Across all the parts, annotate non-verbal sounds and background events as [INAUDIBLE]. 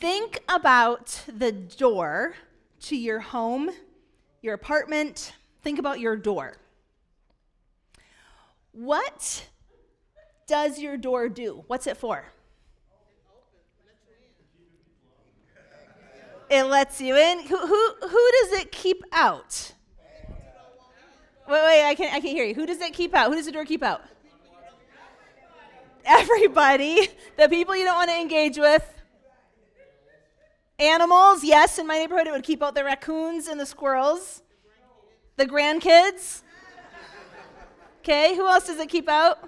Think about the door to your home, your apartment. Think about your door. What does your door do? What's it for? It lets you in. Who, who, who does it keep out? Wait, wait, I can't, I can't hear you. Who does it keep out? Who does the door keep out? Everybody. [LAUGHS] The people you don't want to engage with. Animals, yes, in my neighborhood it would keep out the raccoons and the squirrels. The grandkids. Okay, who else does it keep out?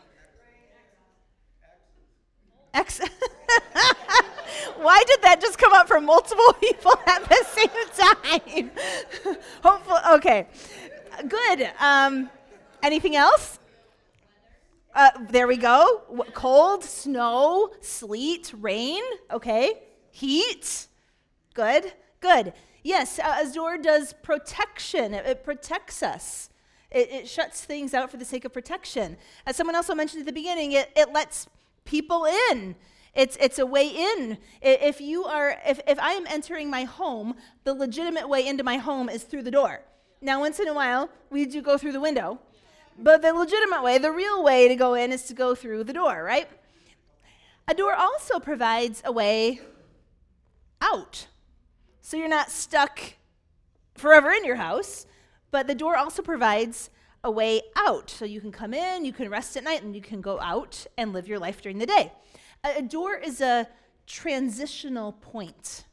Ex- [LAUGHS] Why did that just come up from multiple [LAUGHS] people at the same time? [LAUGHS] Hopefully, okay. Good. Um, anything else? Uh, there we go. Cold, snow, sleet, rain. Okay. Heat. Good. Good. Yes, Azure does protection, it, it protects us. It, it, shuts things out for the sake of protection. As someone also mentioned at the beginning, it, it lets people in. It's, it's a way in. If you are, if, if I am entering my home, the legitimate way into my home is through the door. Now, once in a while, we do go through the window. But the legitimate way, the real way to go in is to go through the door, right? A door also provides a way out. So you're not stuck forever in your house, but the door also provides a way out. So you can come in, you can rest at night, and you can go out and live your life during the day. A door is a transitional point.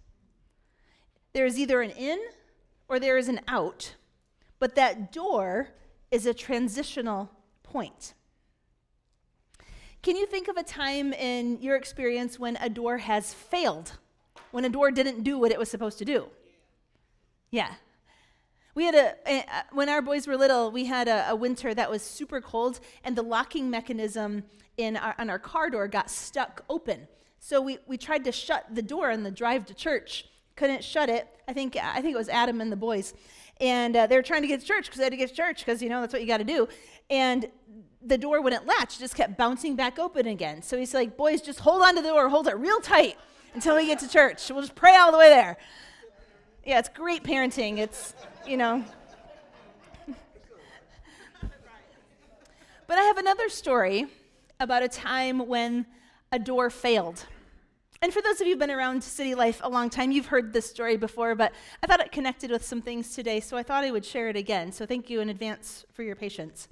There is either an in or there is an out, but that door is a transitional point. Can you think of a time in your experience when a door has failed? When a door didn't do what it was supposed to do? Yeah. We had a, when our boys were little, we had a, a, winter that was super cold, and the locking mechanism in our, on our car door got stuck open. So we, we tried to shut the door on the drive to church, couldn't shut it. I think I think it was Adam and the boys, and uh, they were trying to get to church because they had to get to church because you know that's what you got to do. And the door wouldn't latch; just kept bouncing back open again. So he's like, "Boys, just hold on to the door, hold it real tight until we get to church. We'll just pray all the way there." Yeah, it's great parenting. It's you know. but I have another story about a time when a door failed. And for those of you who've been around city life a long time, you've heard this story before, but I thought it connected with some things today, so I thought I would share it again. So thank you in advance for your patience.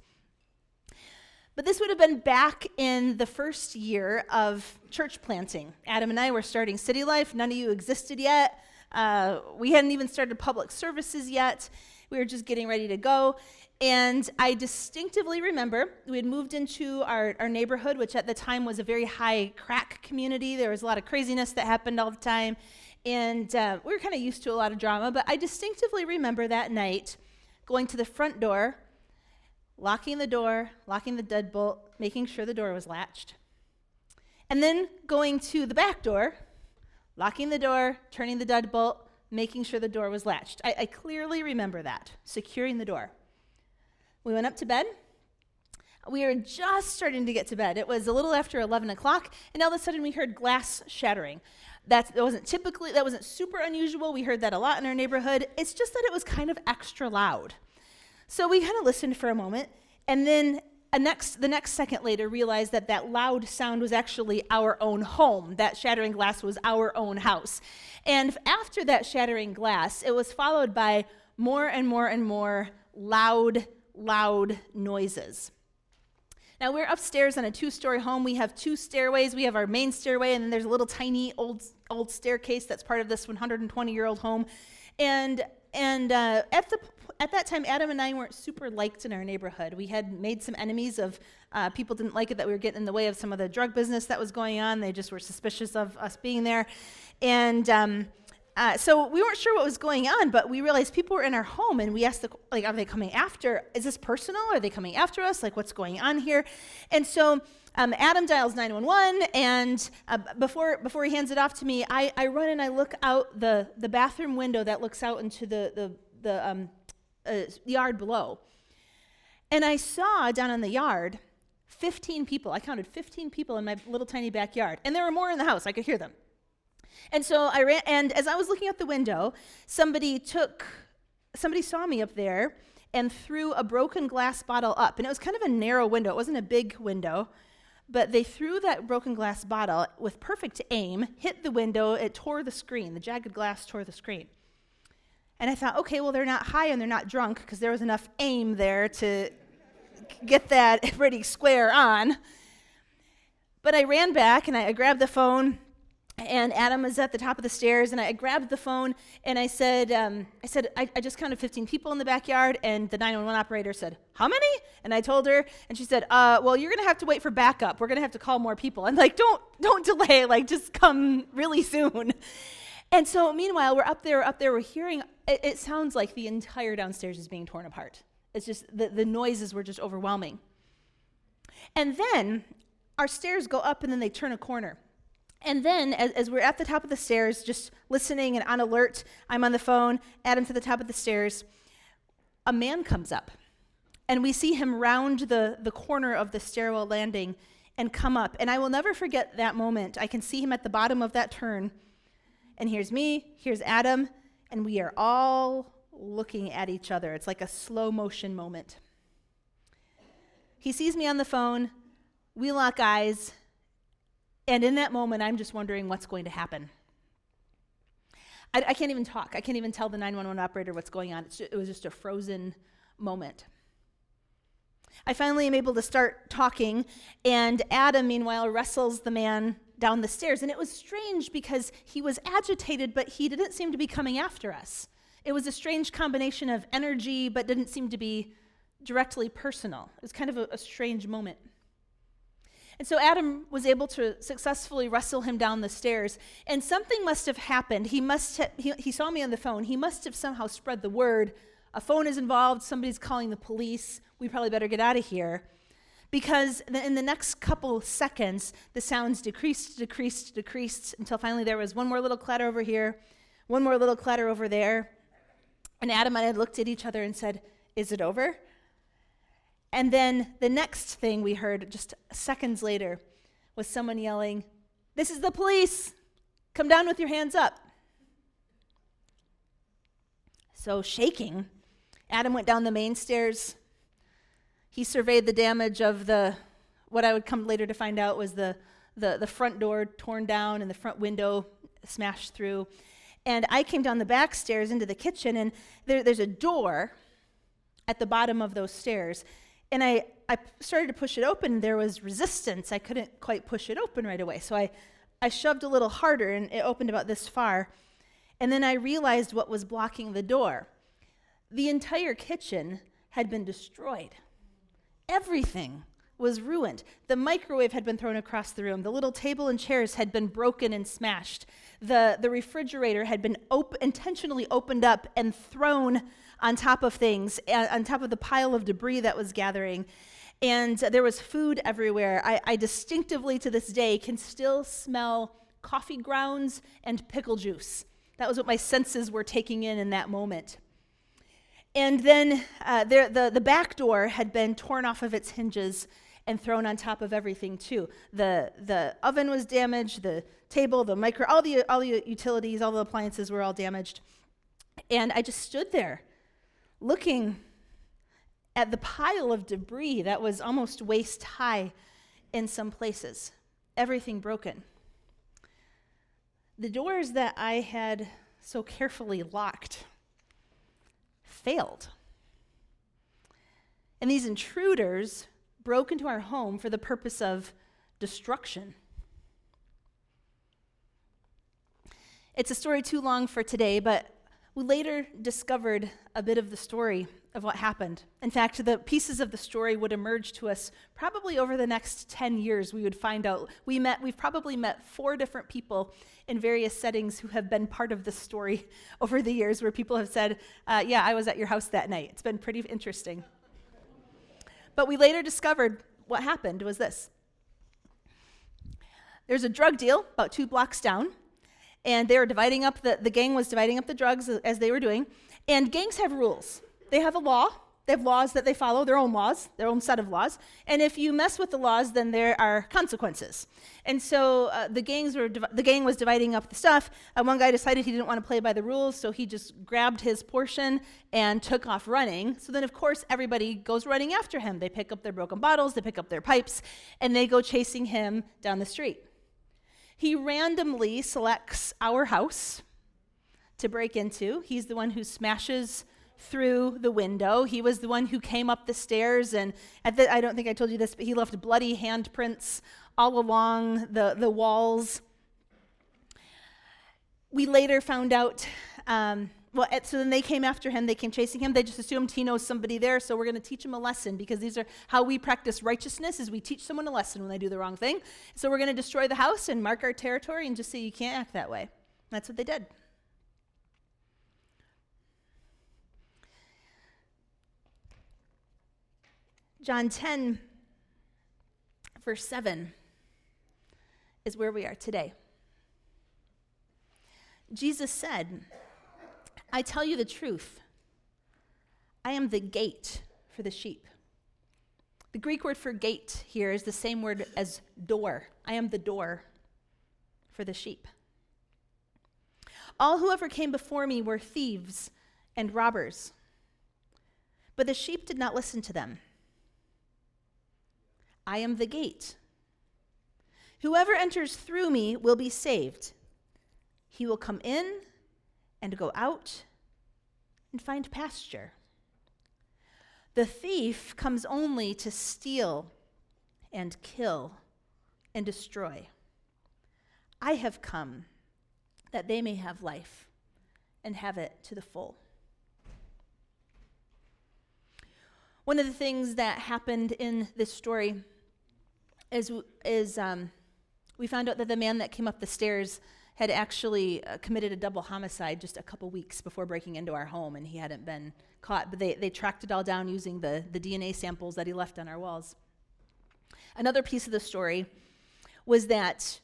But this would have been back in the first year of church planting. Adam and I were starting city life. None of you existed yet. Uh, we hadn't even started public services yet. We were just getting ready to go. And I distinctively remember we had moved into our, our neighborhood, which at the time was a very high crack community. There was a lot of craziness that happened all the time. And uh, we were kind of used to a lot of drama. But I distinctively remember that night going to the front door, locking the door, locking the deadbolt, making sure the door was latched. And then going to the back door, locking the door, turning the deadbolt, making sure the door was latched. I, I clearly remember that, securing the door. We went up to bed. We were just starting to get to bed. It was a little after 11 o'clock, and all of a sudden we heard glass shattering. That, that wasn't typically, that wasn't super unusual. We heard that a lot in our neighborhood. It's just that it was kind of extra loud. So we kind of listened for a moment, and then next, the next second later realized that that loud sound was actually our own home. That shattering glass was our own house. And after that shattering glass, it was followed by more and more and more loud loud noises. Now, we're upstairs in a two story home. We have two stairways. We have our main stairway, and then there's a little tiny old, old staircase that's part of this 120 year old home. And, and uh, at, the, at that time, Adam and I weren't super liked in our neighborhood. We had made some enemies of uh, people didn't like it that we were getting in the way of some of the drug business that was going on. They just were suspicious of us being there. And um, uh, so we weren't sure what was going on, but we realized people were in our home, and we asked, the, like, are they coming after? Is this personal? Are they coming after us? Like, what's going on here? And so um, Adam dials 911, and uh, before before he hands it off to me, I, I run and I look out the the bathroom window that looks out into the the the um, uh, yard below, and I saw down in the yard 15 people. I counted 15 people in my little tiny backyard, and there were more in the house. I could hear them. And so I ran, and as I was looking out the window, somebody took, somebody saw me up there and threw a broken glass bottle up. And it was kind of a narrow window, it wasn't a big window. But they threw that broken glass bottle with perfect aim, hit the window, it tore the screen. The jagged glass tore the screen. And I thought, okay, well, they're not high and they're not drunk because there was enough aim there to get that [LAUGHS] pretty square on. But I ran back and I grabbed the phone and Adam was at the top of the stairs, and I grabbed the phone and I said, um, I said, I, I, just counted 15 people in the backyard, and the 911 operator said, How many? And I told her, and she said, uh, Well, you're gonna have to wait for backup. We're gonna have to call more people. I'm like, Don't, don't delay. Like, just come really soon. [LAUGHS] And so, meanwhile, we're up there, up there. We're hearing. It, it sounds like the entire downstairs is being torn apart. It's just the, the noises were just overwhelming. And then our stairs go up, and then they turn a corner and then, as, as, we're at the top of the stairs, just listening and on alert, I'm on the phone, Adam's at the top of the stairs, a man comes up. And we see him round the, the corner of the stairwell landing and come up. And I will never forget that moment. I can see him at the bottom of that turn. And here's me, here's Adam, and we are all looking at each other. It's like a slow motion moment. He sees me on the phone, we lock eyes, and in that moment, I'm just wondering what's going to happen. I, I can't even talk. I can't even tell the 911 operator what's going on. Just, it was just a frozen moment. I finally am able to start talking, and Adam, meanwhile, wrestles the man down the stairs. And it was strange because he was agitated, but he didn't seem to be coming after us. It was a strange combination of energy, but didn't seem to be directly personal. It was kind of a, a strange moment. And so Adam was able to successfully wrestle him down the stairs. And something must have happened. He must have, he, he saw me on the phone. He must have somehow spread the word. A phone is involved. Somebody's calling the police. We probably better get out of here. Because in the next couple seconds, the sounds decreased, decreased, decreased until finally there was one more little clatter over here, one more little clatter over there. And Adam and I looked at each other and said, Is it over? And then the next thing we heard just seconds later was someone yelling, This is the police! Come down with your hands up. So, shaking, Adam went down the main stairs. He surveyed the damage of the, what I would come later to find out was the, the, the front door torn down and the front window smashed through. And I came down the back stairs into the kitchen, and there, there's a door at the bottom of those stairs and I, I started to push it open. There was resistance. I couldn't quite push it open right away. So I, I shoved a little harder, and it opened about this far. And then I realized what was blocking the door. The entire kitchen had been destroyed. Everything was ruined. The microwave had been thrown across the room. The little table and chairs had been broken and smashed. The, the refrigerator had been op- intentionally opened up and thrown on top of things, uh, on top of the pile of debris that was gathering. And there was food everywhere. I, I distinctively, to this day, can still smell coffee grounds and pickle juice. That was what my senses were taking in in that moment. And then uh, there, the, the back door had been torn off of its hinges and thrown on top of everything, too. The, the oven was damaged, the table, the micro, all the, all the utilities, all the appliances were all damaged. And I just stood there looking at the pile of debris that was almost waist high in some places, everything broken. The doors that I had so carefully locked failed. And these intruders broke into our home for the purpose of destruction. It's a story too long for today, but we later discovered a bit of the story of what happened. In fact, the pieces of the story would emerge to us probably over the next 10 years. We would find out. We met, we've probably met four different people in various settings who have been part of the story [LAUGHS] over the years where people have said, uh, Yeah, I was at your house that night. It's been pretty interesting. But we later discovered what happened was this there's a drug deal about two blocks down and they were dividing up the, the gang was dividing up the drugs as they were doing and gangs have rules they have a law They have laws that they follow, their own laws, their own set of laws. And if you mess with the laws, then there are consequences. And so uh, the gangs were div- the gang was dividing up the stuff. Uh, one guy decided he didn't want to play by the rules, so he just grabbed his portion and took off running. So then, of course, everybody goes running after him. They pick up their broken bottles, they pick up their pipes, and they go chasing him down the street. He randomly selects our house to break into. He's the one who smashes through the window. He was the one who came up the stairs, and the, I don't think I told you this, but he left bloody handprints all along the, the walls. We later found out. Um, well, so then they came after him. They came chasing him. They just assumed he knows somebody there, so we're going to teach him a lesson because these are how we practice righteousness: is we teach someone a lesson when they do the wrong thing. So we're going to destroy the house and mark our territory and just say you can't act that way. That's what they did. John 10, verse 7, is where we are today. Jesus said, I tell you the truth. I am the gate for the sheep. The Greek word for gate here is the same word as door. I am the door for the sheep. All who ever came before me were thieves and robbers, but the sheep did not listen to them. I am the gate. Whoever enters through me will be saved. He will come in and go out and find pasture. The thief comes only to steal and kill and destroy. I have come that they may have life and have it to the full. One of the things that happened in this story is, is um, we found out that the man that came up the stairs had actually uh, committed a double homicide just a couple weeks before breaking into our home, and he hadn't been caught. But they, they tracked it all down using the, the DNA samples that he left on our walls. Another piece of the story was that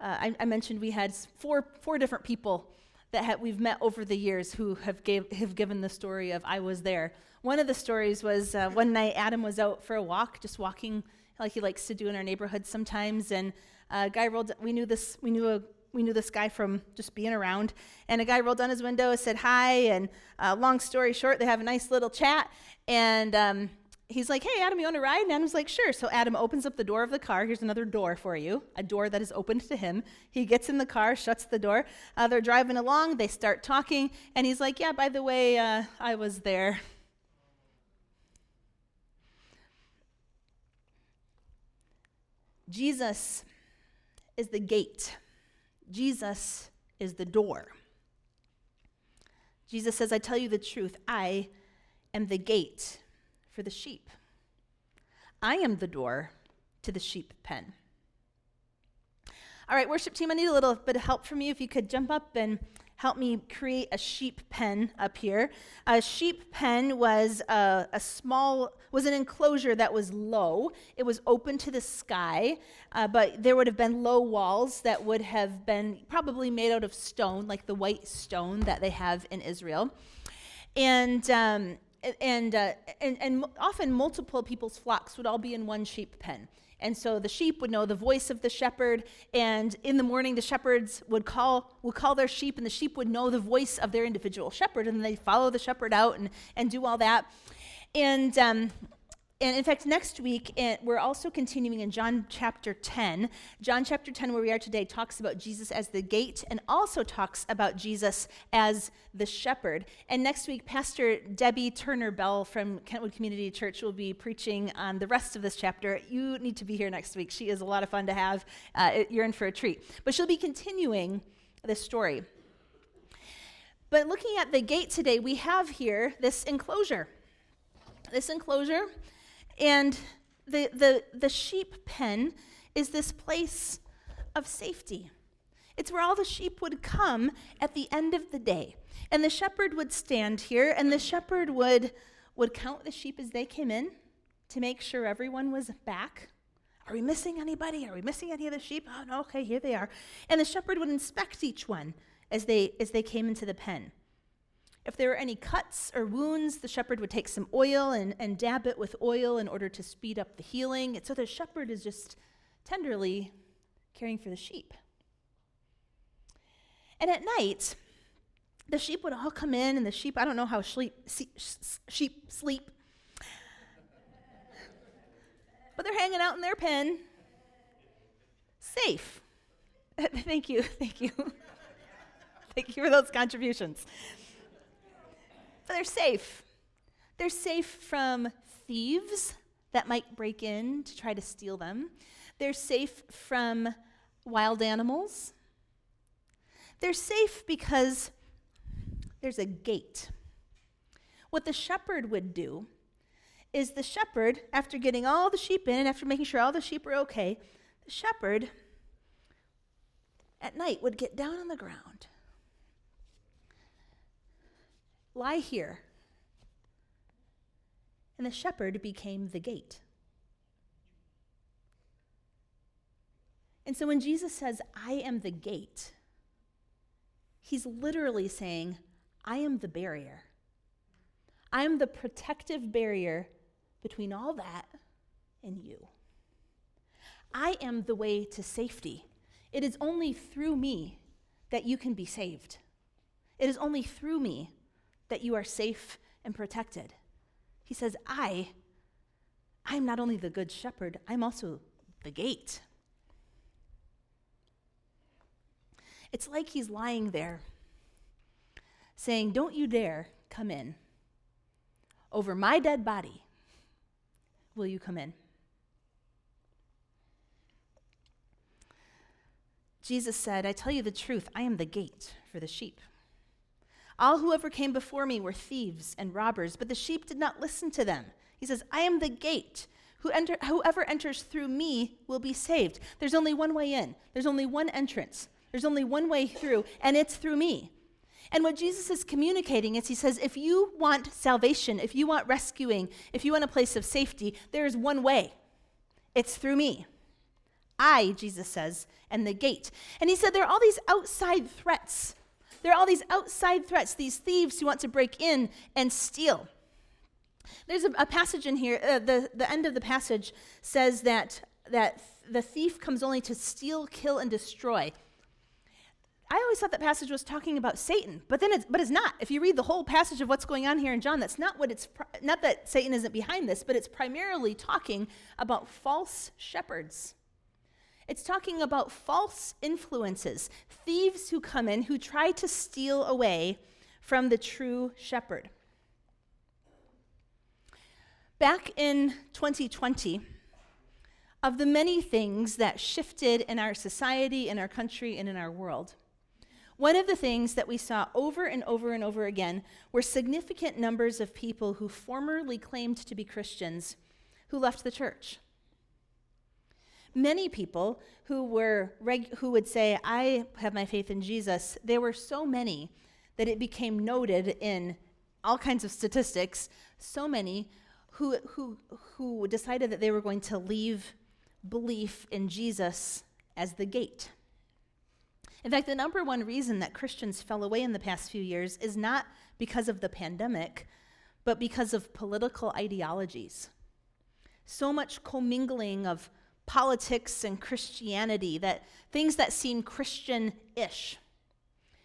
uh, I, I, mentioned we had four, four different people that had, we've met over the years who have, gave, have given the story of I was there. One of the stories was uh, one night Adam was out for a walk, just walking like he likes to do in our neighborhood sometimes. And a guy rolled. We knew this. We knew a. We knew this guy from just being around, and a guy rolled down his window, said hi, and uh, long story short, they have a nice little chat, and um, he's like, "Hey, Adam, you want to ride?" And Adam's like, "Sure." So Adam opens up the door of the car. Here's another door for you, a door that is opened to him. He gets in the car, shuts the door. Uh, they're driving along. They start talking, and he's like, "Yeah, by the way, uh, I was there." Jesus is the gate, Jesus is the door. Jesus says, I tell you the truth, I am the gate for the sheep. I am the door to the sheep pen. All right, worship team, I need a little bit of help from you. If you could jump up and helped me create a sheep pen up here. A sheep pen was a, a small, was an enclosure that was low. It was open to the sky, uh, but there would have been low walls that would have been probably made out of stone, like the white stone that they have in Israel. And um, and, uh, and, and often multiple people's flocks would all be in one sheep pen. And so the sheep would know the voice of the shepherd, and in the morning the shepherds would call would call their sheep, and the sheep would know the voice of their individual shepherd, and they follow the shepherd out and, and do all that. And um, and in fact, next week, eh, we're also continuing in John chapter 10. John chapter 10, where we are today, talks about Jesus as the gate and also talks about Jesus as the shepherd. And next week, Pastor Debbie Turner Bell from Kentwood Community Church will be preaching on the rest of this chapter. You need to be here next week. She is a lot of fun to have. Uh, you're in for a treat. But she'll be continuing this story. But looking at the gate today, we have here this enclosure. This enclosure and the, the, the sheep pen is this place of safety. It's where all the sheep would come at the end of the day. And the shepherd would stand here, and the shepherd would, would count the sheep as they came in to make sure everyone was back. Are we missing anybody? Are we missing any of the sheep? Oh, no, okay, here they are. And the shepherd would inspect each one as they, as they came into the pen. If there were any cuts or wounds, the shepherd would take some oil and, and dab it with oil in order to speed up the healing. And so the shepherd is just tenderly caring for the sheep. And at night, the sheep would all come in, and the sheep, I don't know how sheep, sheep sleep, but they're hanging out in their pen, safe. [LAUGHS] thank you, thank you. [LAUGHS] thank you for those contributions. But they're safe. They're safe from thieves that might break in to try to steal them. They're safe from wild animals. They're safe because there's a gate. What the shepherd would do is the shepherd, after getting all the sheep in, and after making sure all the sheep are okay, the shepherd at night would get down on the ground, lie here, and the shepherd became the gate. And so when Jesus says, I am the gate, he's literally saying, I am the barrier. I am the protective barrier between all that and you. I am the way to safety. It is only through me that you can be saved. It is only through me that you are safe and protected. He says, I, I'm not only the good shepherd, I'm also the gate. It's like he's lying there saying, Don't you dare come in. Over my dead body, will you come in? Jesus said, I tell you the truth, I am the gate for the sheep. All who ever came before me were thieves and robbers, but the sheep did not listen to them. He says, I am the gate. Who enter, whoever enters through me will be saved. There's only one way in, there's only one entrance, there's only one way through, and it's through me. And what Jesus is communicating is he says, if you want salvation, if you want rescuing, if you want a place of safety, there is one way it's through me. I, Jesus says, am the gate. And he said, there are all these outside threats. There are all these outside threats, these thieves who want to break in and steal. There's a, a passage in here, uh, the, the end of the passage says that, that the thief comes only to steal, kill, and destroy. I always thought that passage was talking about Satan, but then it's but it's not. If you read the whole passage of what's going on here in John, that's not what it's not that Satan isn't behind this, but it's primarily talking about false shepherds. It's talking about false influences, thieves who come in who try to steal away from the true shepherd. Back in 2020, of the many things that shifted in our society, in our country, and in our world, one of the things that we saw over and over and over again were significant numbers of people who formerly claimed to be Christians who left the church. Many people who were reg- who would say, "I have my faith in Jesus." There were so many that it became noted in all kinds of statistics. So many who who who decided that they were going to leave belief in Jesus as the gate. In fact, the number one reason that Christians fell away in the past few years is not because of the pandemic, but because of political ideologies. So much commingling of politics and Christianity that things that seem Christian ish.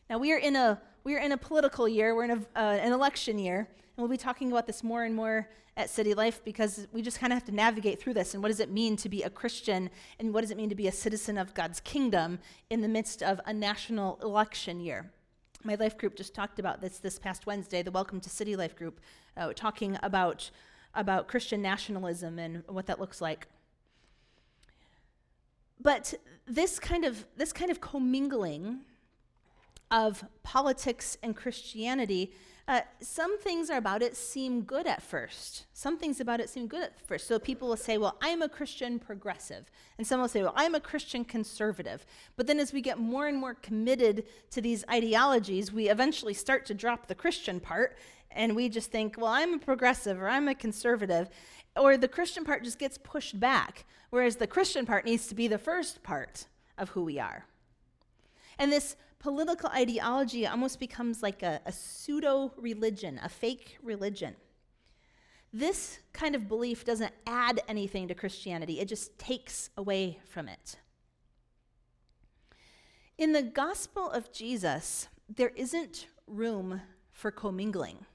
Now, we are in a we are in a political year, we're in a, uh, an election year, and we'll be talking about this more and more at City Life because we just kind of have to navigate through this. And what does it mean to be a Christian? And what does it mean to be a citizen of God's kingdom in the midst of a national election year? My life group just talked about this this past Wednesday, the Welcome to City Life group, uh, talking about, about Christian nationalism and what that looks like. But this kind of, this kind of commingling of politics and Christianity, uh, some things about it seem good at first. Some things about it seem good at first. So people will say, well, I'm a Christian progressive. And some will say, well, I'm a Christian conservative. But then as we get more and more committed to these ideologies, we eventually start to drop the Christian part and we just think, well, I'm a progressive or I'm a conservative. Or the Christian part just gets pushed back, whereas the Christian part needs to be the first part of who we are. And this political ideology almost becomes like a, a pseudo religion, a fake religion. This kind of belief doesn't add anything to Christianity, it just takes away from it. In the gospel of Jesus, there isn't room for commingling.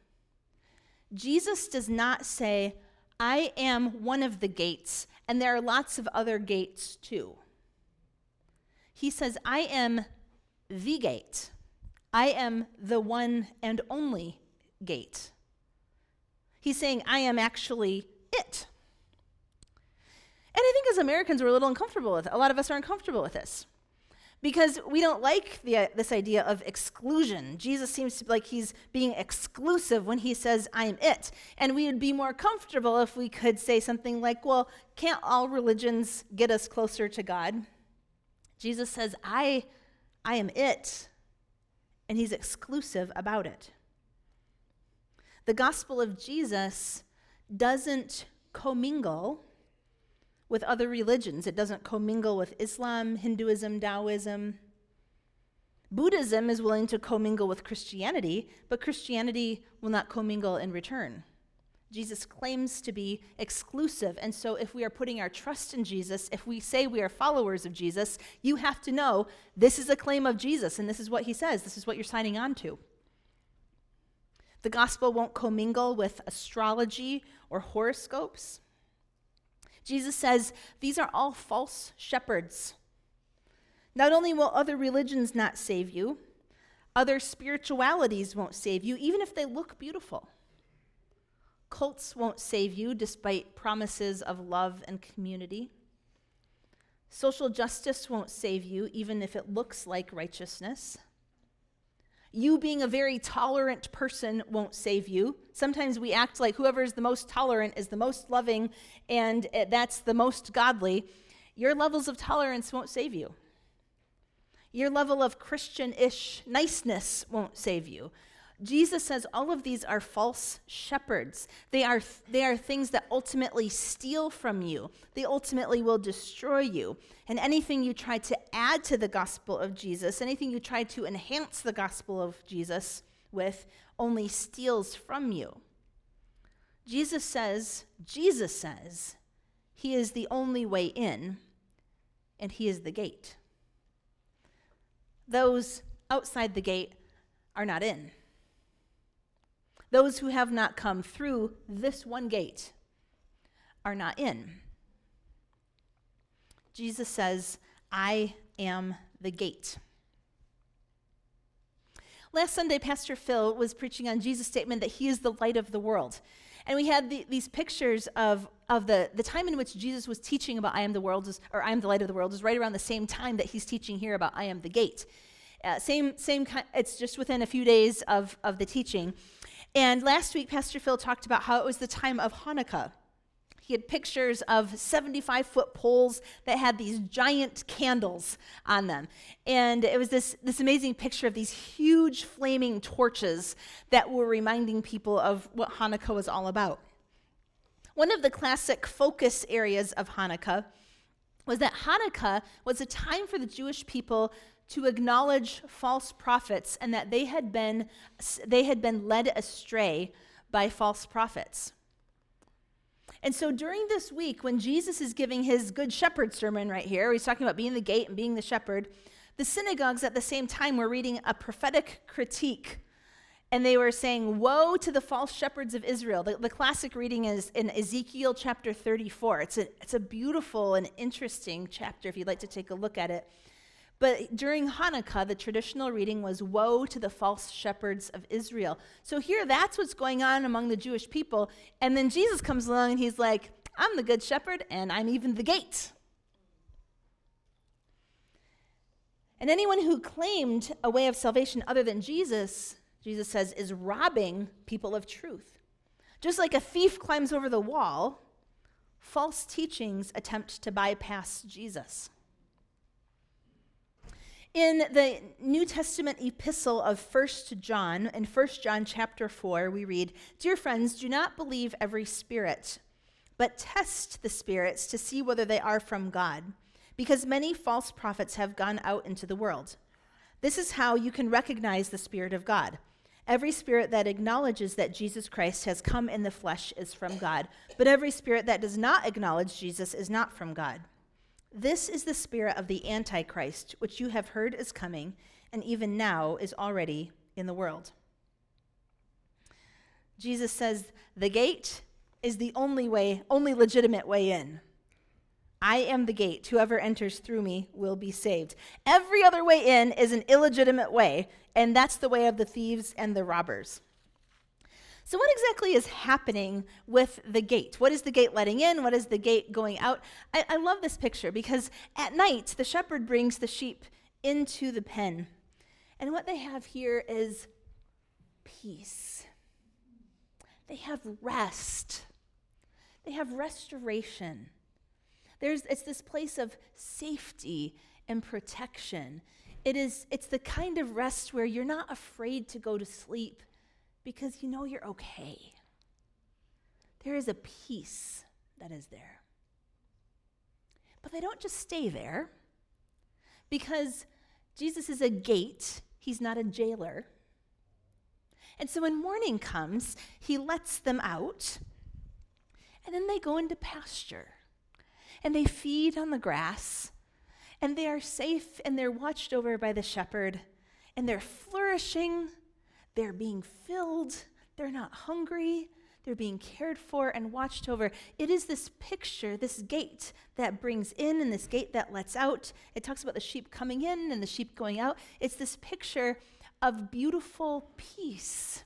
Jesus does not say, I am one of the gates, and there are lots of other gates too. He says, I am the gate. I am the one and only gate. He's saying, I am actually it. And I think as Americans, we're a little uncomfortable with it. A lot of us are uncomfortable with this because we don't like the, uh, this idea of exclusion. Jesus seems to be like he's being exclusive when he says, I'm it. And we would be more comfortable if we could say something like, well, can't all religions get us closer to God? Jesus says, I, I am it. And he's exclusive about it. The gospel of Jesus doesn't commingle with other religions. It doesn't commingle with Islam, Hinduism, Taoism. Buddhism is willing to commingle with Christianity, but Christianity will not commingle in return. Jesus claims to be exclusive. And so, if we are putting our trust in Jesus, if we say we are followers of Jesus, you have to know this is a claim of Jesus, and this is what he says. This is what you're signing on to. The gospel won't commingle with astrology or horoscopes. Jesus says these are all false shepherds. Not only will other religions not save you, other spiritualities won't save you, even if they look beautiful. Cults won't save you despite promises of love and community. Social justice won't save you, even if it looks like righteousness. You being a very tolerant person won't save you. Sometimes we act like whoever is the most tolerant is the most loving, and eh, that's the most godly. Your levels of tolerance won't save you. Your level of Christian ish niceness won't save you. Jesus says all of these are false shepherds. They are, they are things that ultimately steal from you, they ultimately will destroy you. And anything you try to add to the gospel of Jesus, anything you try to enhance the gospel of Jesus with, only steals from you. Jesus says, Jesus says, He is the only way in, and He is the gate. Those outside the gate are not in. Those who have not come through this one gate are not in. Jesus says, I am the gate. Last Sunday, Pastor Phil was preaching on Jesus' statement that he is the light of the world. And we had the, these pictures of, of the, the time in which Jesus was teaching about I am the world, is, or I am the light of the world, is right around the same time that he's teaching here about I am the gate. Uh, same, same, it's just within a few days of, of the teaching. And last week, Pastor Phil talked about how it was the time of Hanukkah. He had pictures of 75 foot poles that had these giant candles on them. And it was this, this amazing picture of these huge flaming torches that were reminding people of what Hanukkah was all about. One of the classic focus areas of Hanukkah was that Hanukkah was a time for the Jewish people to acknowledge false prophets and that they had been, they had been led astray by false prophets. And so during this week, when Jesus is giving his Good Shepherd sermon right here, he's talking about being the gate and being the shepherd, the synagogues at the same time were reading a prophetic critique. And they were saying, Woe to the false shepherds of Israel. The, the classic reading is in Ezekiel chapter 34. It's a, it's a beautiful and interesting chapter if you'd like to take a look at it. But during Hanukkah, the traditional reading was Woe to the false shepherds of Israel. So here, that's what's going on among the Jewish people. And then Jesus comes along and he's like, I'm the good shepherd and I'm even the gate. And anyone who claimed a way of salvation other than Jesus, Jesus says, is robbing people of truth. Just like a thief climbs over the wall, false teachings attempt to bypass Jesus. In the New Testament epistle of 1 John, in 1 John chapter 4, we read, Dear friends, do not believe every spirit, but test the spirits to see whether they are from God, because many false prophets have gone out into the world. This is how you can recognize the Spirit of God. Every spirit that acknowledges that Jesus Christ has come in the flesh is from God, but every spirit that does not acknowledge Jesus is not from God. This is the spirit of the Antichrist, which you have heard is coming, and even now is already in the world. Jesus says the gate is the only way, only legitimate way in. I am the gate. Whoever enters through me will be saved. Every other way in is an illegitimate way, and that's the way of the thieves and the robbers. So, what exactly is happening with the gate? What is the gate letting in? What is the gate going out? I, I love this picture because at night, the shepherd brings the sheep into the pen. And what they have here is peace, they have rest, they have restoration. There's, it's this place of safety and protection. It is, it's the kind of rest where you're not afraid to go to sleep because you know you're okay. There is a peace that is there. But they don't just stay there because Jesus is a gate, he's not a jailer. And so when morning comes, he lets them out, and then they go into pasture and they feed on the grass, and they are safe and they're watched over by the shepherd, and they're flourishing, they're being filled, they're not hungry, they're being cared for and watched over. It is this picture, this gate that brings in and this gate that lets out. It talks about the sheep coming in and the sheep going out. It's this picture of beautiful peace,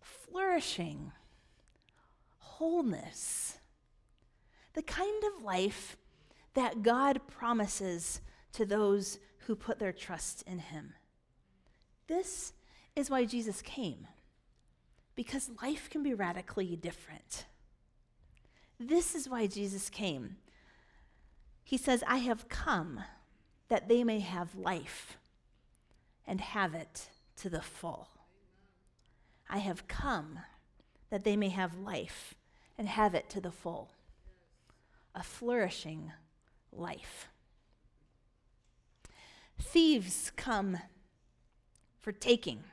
flourishing, wholeness the kind of life that God promises to those who put their trust in Him. This is why Jesus came, because life can be radically different. This is why Jesus came. He says, I have come that they may have life and have it to the full. I have come that they may have life and have it to the full a flourishing life. Thieves come for taking.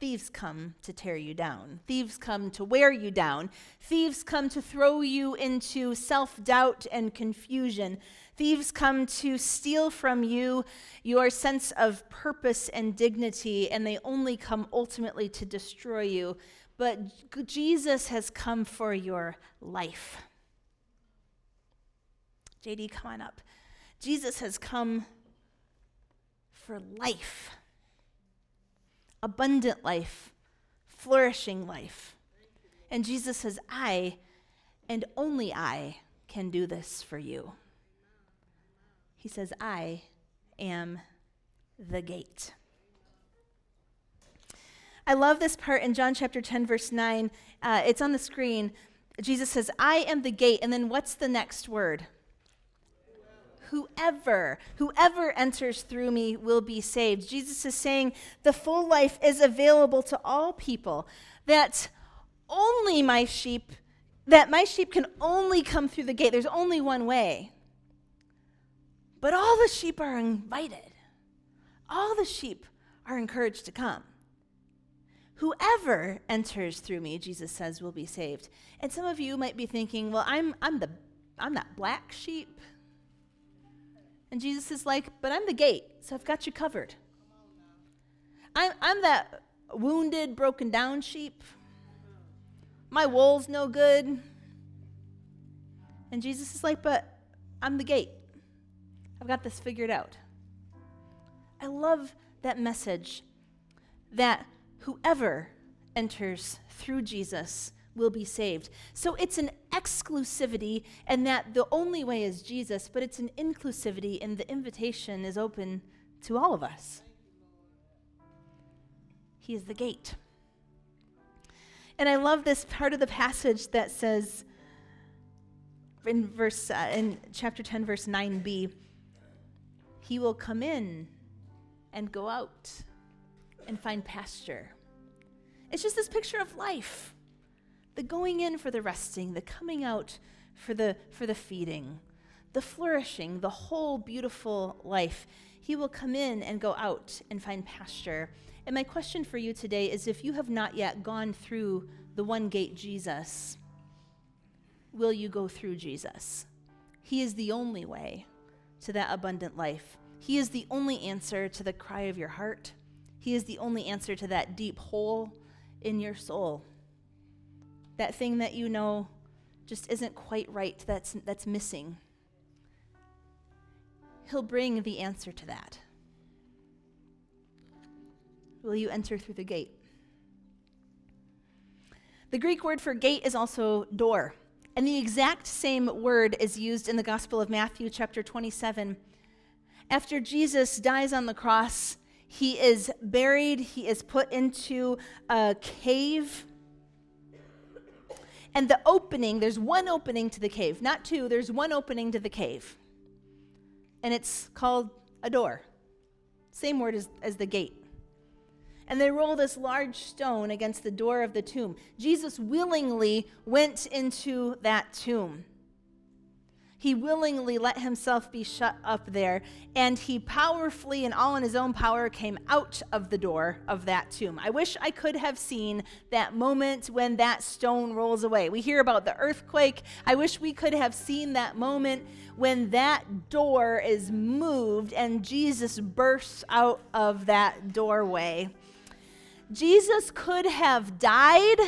Thieves come to tear you down. Thieves come to wear you down. Thieves come to throw you into self doubt and confusion. Thieves come to steal from you your sense of purpose and dignity, and they only come ultimately to destroy you. But Jesus has come for your life. JD, come on up. Jesus has come for life, abundant life, flourishing life. And Jesus says, I and only I can do this for you. He says, I am the gate. I love this part in John chapter 10, verse 9. Uh, it's on the screen. Jesus says, I am the gate. And then what's the next word? Whoever, whoever enters through me will be saved. Jesus is saying the full life is available to all people, that only my sheep, that my sheep can only come through the gate. There's only one way. But all the sheep are invited, all the sheep are encouraged to come. Whoever enters through me, Jesus says, will be saved. And some of you might be thinking, well, I'm, I'm, the, I'm that black sheep. And Jesus is like, But I'm the gate, so I've got you covered. I'm, I'm that wounded, broken down sheep. My wool's no good. And Jesus is like, But I'm the gate. I've got this figured out. I love that message that whoever enters through Jesus will be saved. So it's an exclusivity, and that the only way is Jesus, but it's an inclusivity, and the invitation is open to all of us. He is the gate. And I love this part of the passage that says in verse uh, in chapter 10 verse 9b he will come in and go out and find pasture. It's just this picture of life the going in for the resting, the coming out for the, for the feeding, the flourishing, the whole beautiful life. he will come in and go out and find pasture. And my question for you today is if you have not yet gone through the one gate, Jesus, will you go through Jesus? He is the only way to that abundant life. He is the only answer to the cry of your heart. He is the only answer to that deep hole in your soul. That thing that you know just isn't quite right, that's, that's missing. He'll bring the answer to that. Will you enter through the gate? The Greek word for gate is also door. And the exact same word is used in the Gospel of Matthew, chapter 27. After Jesus dies on the cross, he is buried, he is put into a cave. And the opening, there's one opening to the cave, not two, there's one opening to the cave. And it's called a door. Same word as, as the gate and they roll this large stone against the door of the tomb. Jesus willingly went into that tomb. He willingly let himself be shut up there, and he powerfully and all in his own power came out of the door of that tomb. I wish I could have seen that moment when that stone rolls away. We hear about the earthquake. I wish we could have seen that moment when that door is moved and Jesus bursts out of that doorway. Jesus could have died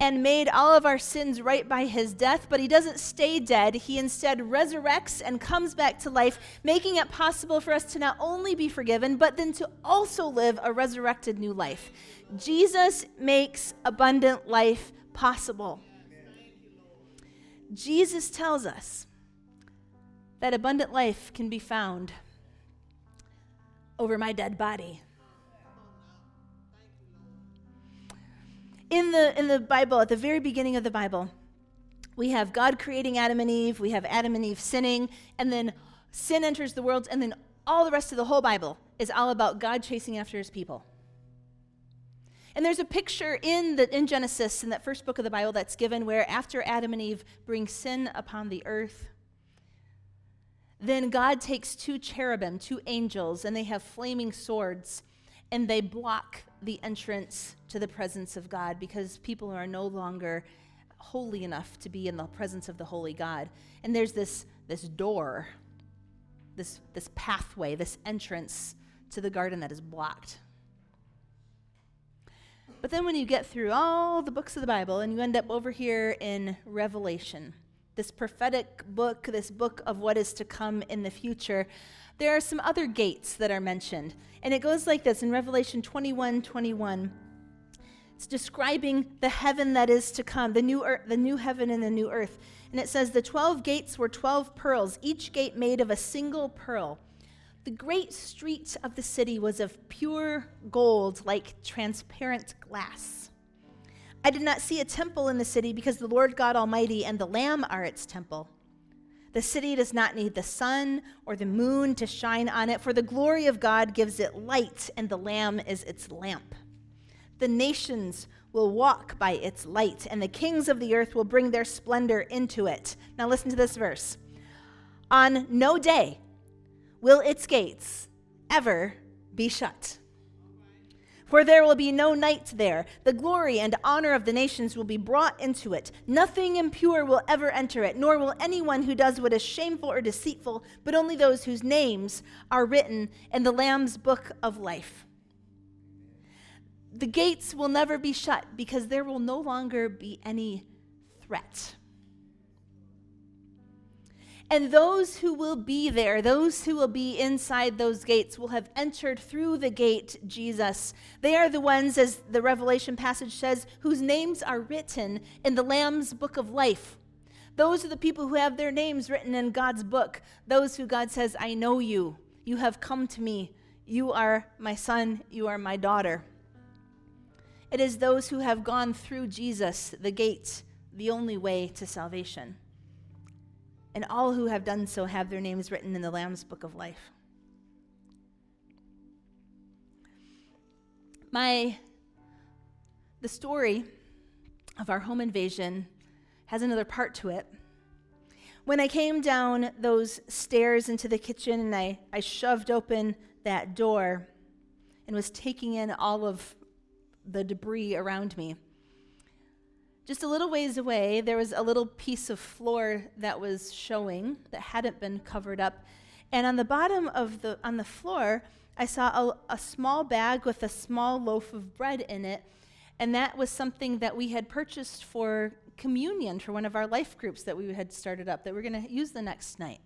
and made all of our sins right by his death, but he doesn't stay dead. He instead resurrects and comes back to life, making it possible for us to not only be forgiven, but then to also live a resurrected new life. Jesus makes abundant life possible. Jesus tells us that abundant life can be found over my dead body. In the in the Bible, at the very beginning of the Bible, we have God creating Adam and Eve, we have Adam and Eve sinning, and then sin enters the world, and then all the rest of the whole Bible is all about God chasing after his people. And there's a picture in the in Genesis in that first book of the Bible that's given where after Adam and Eve bring sin upon the earth, then God takes two cherubim, two angels, and they have flaming swords, and they block the entrance to the presence of God because people are no longer holy enough to be in the presence of the holy God. And there's this, this door, this, this pathway, this entrance to the garden that is blocked. But then when you get through all the books of the Bible and you end up over here in Revelation, this prophetic book, this book of what is to come in the future, there are some other gates that are mentioned. And it goes like this in Revelation 21 21. It's describing the heaven that is to come, the new, earth, the new heaven and the new earth. And it says, The 12 gates were 12 pearls, each gate made of a single pearl. The great street of the city was of pure gold, like transparent glass. I did not see a temple in the city because the Lord God Almighty and the Lamb are its temple. The city does not need the sun or the moon to shine on it, for the glory of God gives it light, and the Lamb is its lamp. The nations will walk by its light, and the kings of the earth will bring their splendor into it. Now, listen to this verse. On no day will its gates ever be shut. For there will be no night there. The glory and honor of the nations will be brought into it. Nothing impure will ever enter it, nor will anyone who does what is shameful or deceitful, but only those whose names are written in the Lamb's book of life. The gates will never be shut because there will no longer be any threat. And those who will be there, those who will be inside those gates, will have entered through the gate, Jesus. They are the ones, as the Revelation passage says, whose names are written in the Lamb's book of life. Those are the people who have their names written in God's book. Those who God says, I know you. You have come to me. You are my son. You are my daughter. It is those who have gone through Jesus, the gate, the only way to salvation and all who have done so have their names written in the Lamb's book of life. My the story of our home invasion has another part to it. When I came down those stairs into the kitchen and I, I shoved open that door and was taking in all of the debris around me. Just a little ways away, there was a little piece of floor that was showing that hadn't been covered up. And on the bottom of the on the floor, I saw a, a small bag with a small loaf of bread in it. And that was something that we had purchased for communion for one of our life groups that we had started up that we're going to use the next night.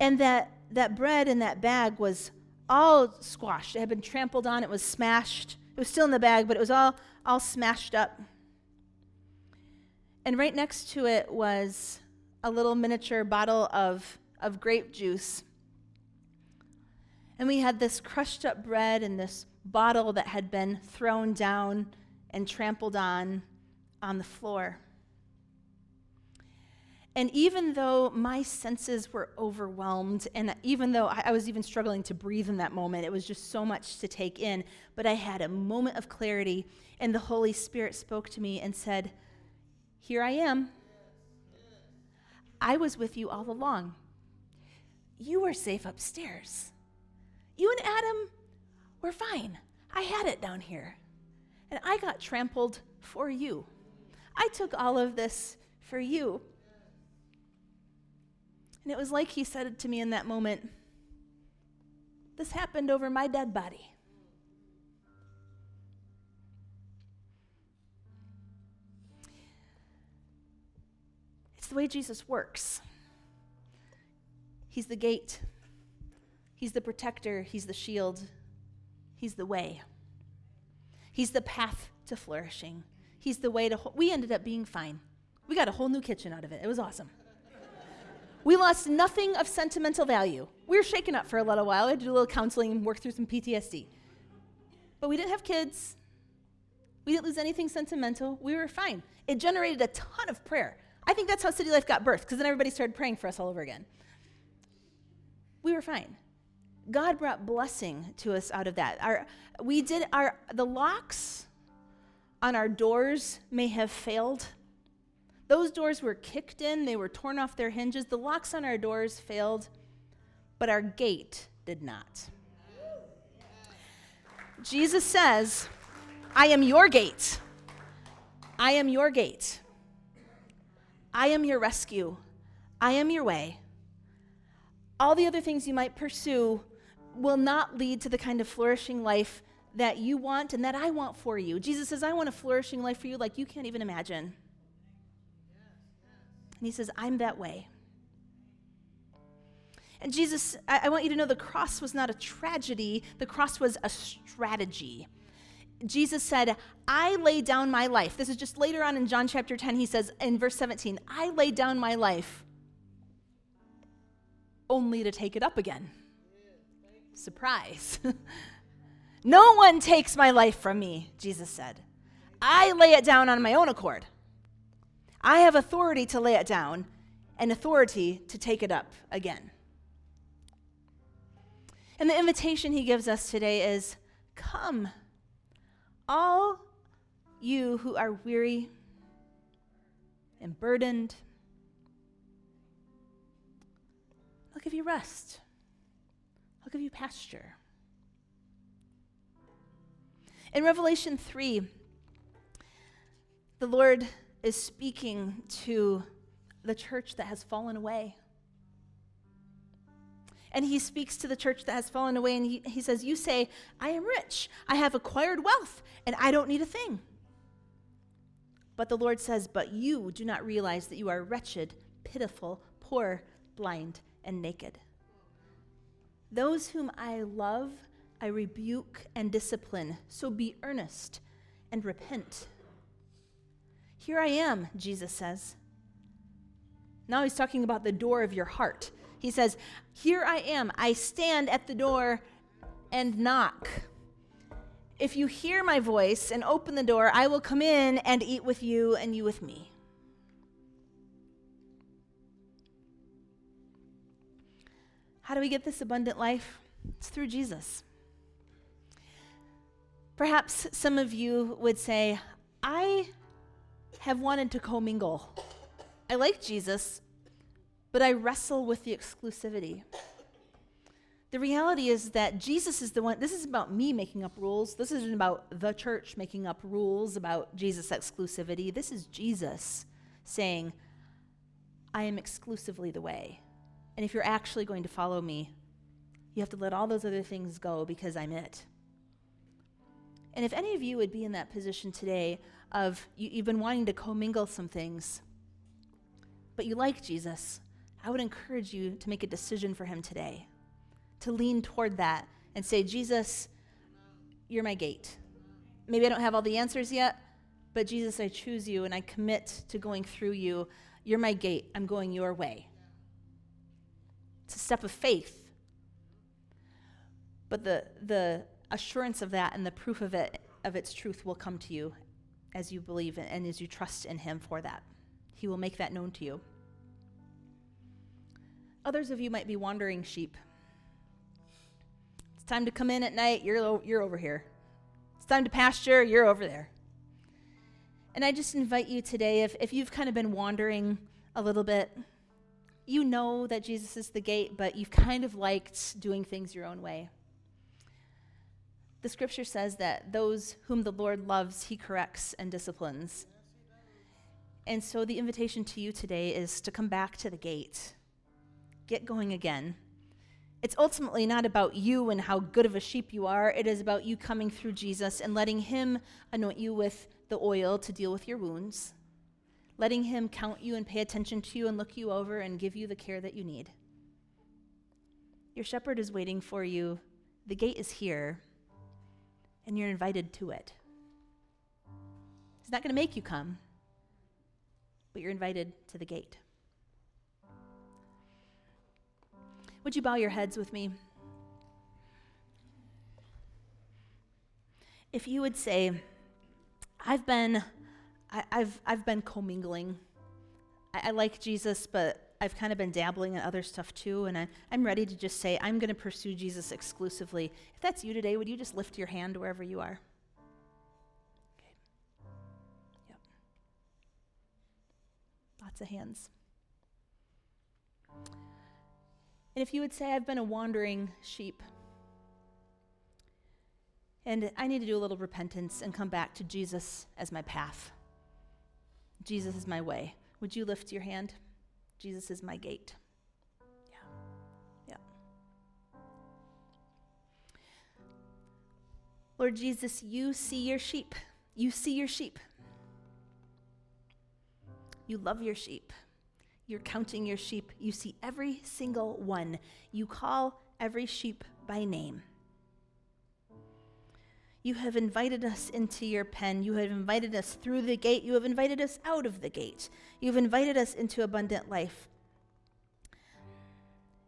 And that, that bread in that bag was all squashed. It had been trampled on, it was smashed. It was still in the bag, but it was all, all smashed up. And right next to it was a little miniature bottle of, of grape juice. And we had this crushed up bread and this bottle that had been thrown down and trampled on on the floor. And even though my senses were overwhelmed, and even though I was even struggling to breathe in that moment, it was just so much to take in, but I had a moment of clarity, and the Holy Spirit spoke to me and said, Here I am. I was with you all along. You were safe upstairs. You and Adam were fine. I had it down here. And I got trampled for you. I took all of this for you. And it was like he said to me in that moment this happened over my dead body. It's the way Jesus works. He's the gate, He's the protector, He's the shield, He's the way, He's the path to flourishing. He's the way to. Ho- we ended up being fine. We got a whole new kitchen out of it. It was awesome. we lost nothing of sentimental value. We were shaken up for a little while. We had to do a little counseling and work through some PTSD. But we didn't have kids. We didn't lose anything sentimental. We were fine. It generated a ton of prayer. I think that's how City Life got birthed, because then everybody started praying for us all over again. We were fine. God brought blessing to us out of that. Our, we did our the locks on our doors may have failed. Those doors were kicked in, they were torn off their hinges. The locks on our doors failed, but our gate did not. Jesus says, I am your gate. I am your gate. I am your rescue. I am your way. All the other things you might pursue will not lead to the kind of flourishing life that you want and that I want for you. Jesus says, I want a flourishing life for you like you can't even imagine. And he says, I'm that way. And Jesus, I, I, want you to know the cross was not a tragedy, the cross was a strategy. Jesus said, I lay down my life. This is just later on in John chapter 10. He says in verse 17, I lay down my life only to take it up again. Surprise. [LAUGHS] No one takes my life from me, Jesus said. I lay it down on my own accord. I have authority to lay it down and authority to take it up again. And the invitation he gives us today is come, all you who are weary and burdened. I'll give you rest, I'll give you pasture. In Revelation 3, the Lord is speaking to the church that has fallen away. And he speaks to the church that has fallen away, and he, he says, You say, I am rich, I have acquired wealth, and I don't need a thing. But the Lord says, But you do not realize that you are wretched, pitiful, poor, blind, and naked. Those whom I love, I rebuke and discipline, so be earnest and repent. Here I am, Jesus says. Now he's talking about the door of your heart. He says, Here I am. I stand at the door and knock. If you hear my voice and open the door, I will come in and eat with you and you with me. How do we get this abundant life? It's through Jesus. Perhaps some of you would say, I have wanted to commingle. I like Jesus, but I wrestle with the exclusivity. The reality is that Jesus is the one, this is about me making up rules. This isn't about the church making up rules about Jesus' exclusivity. This is Jesus saying, I am exclusively the way. And if you're actually going to follow me, you have to let all those other things go because I'm it. And if any of you would be in that position today of you, have been wanting to commingle some things, but you like Jesus, I would encourage you to make a decision for him today, to lean toward that and say, Jesus, you're my gate. Maybe I don't have all the answers yet, but Jesus, I choose you and I commit to going through you. You're my gate. I'm going your way. It's a step of faith. But the, the assurance of that and the proof of it of its truth will come to you as you believe and as you trust in him for that. He will make that known to you. Others of you might be wandering sheep. It's time to come in at night, you're, you're over here. It's time to pasture, you're over there. And I just invite you today, if, if you've kind of been wandering a little bit, you know that Jesus is the gate, but you've kind of liked doing things your own way. The scripture says that those whom the Lord loves, he corrects and disciplines. And so the invitation to you today is to come back to the gate. Get going again. It's ultimately not about you and how good of a sheep you are. It is about you coming through Jesus and letting him anoint you with the oil to deal with your wounds, letting him count you and pay attention to you and look you over and give you the care that you need. Your shepherd is waiting for you. The gate is here and you're invited to it. He's not going to make you come, but you're invited to the gate. Would you bow your heads with me? If you would say, I've been, I, have I've been commingling. I, I like Jesus, but I've kind of been dabbling in other stuff too, and I, I'm ready to just say, I'm going to pursue Jesus exclusively. If that's you today, would you just lift your hand wherever you are? Okay. Yep. Lots of hands. And if you would say, I've been a wandering sheep, and I need to do a little repentance and come back to Jesus as my path. Jesus is my way. Would you lift your hand? Jesus is my gate. Yeah. Yeah. Lord Jesus, you see your sheep. You see your sheep. You love your sheep. You're counting your sheep. You see every single one. You call every sheep by name. You have invited us into your pen. You have invited us through the gate. You have invited us out of the gate. You've invited us into abundant life.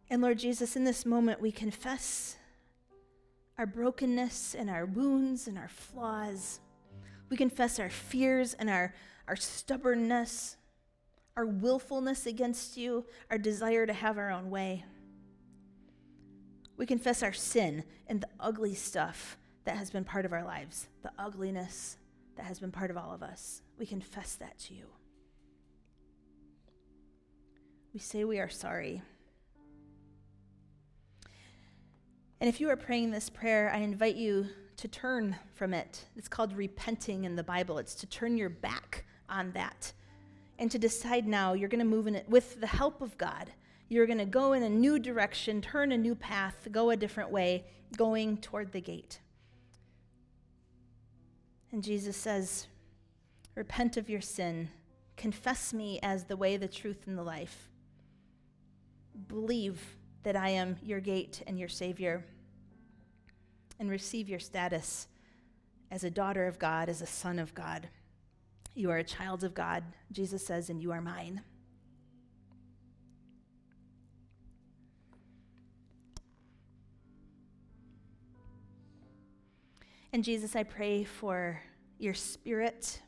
And Lord Jesus, in this moment, we confess our brokenness and our wounds and our flaws. We confess our fears and our, our stubbornness, our willfulness against you, our desire to have our own way. We confess our sin and the ugly stuff that has been part of our lives, the ugliness that has been part of all of us. We confess that to you. We say we are sorry. And if you are praying this prayer, I invite you to turn from it. It's called repenting in the Bible. It's to turn your back on that and to decide now you're going to move in it with the help of God. You're going to go in a new direction, turn a new path, go a different way, going toward the gate. And Jesus says, Repent of your sin. Confess me as the way, the truth, and the life. Believe that I am your gate and your Savior. And receive your status as a daughter of God, as a son of God. You are a child of God, Jesus says, and you are mine. And Jesus, I pray for your spirit,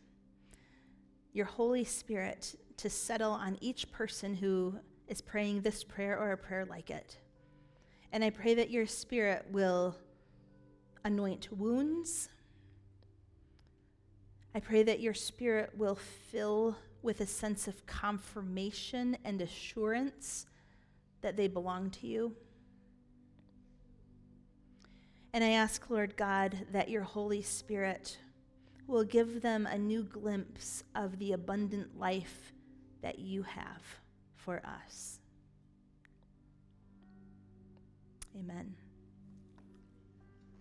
your Holy Spirit, to settle on each person who is praying this prayer or a prayer like it. And I pray that your spirit will anoint wounds. I pray that your spirit will fill with a sense of confirmation and assurance that they belong to you. And I ask, Lord God, that your Holy Spirit will give them a new glimpse of the abundant life that you have for us. Amen.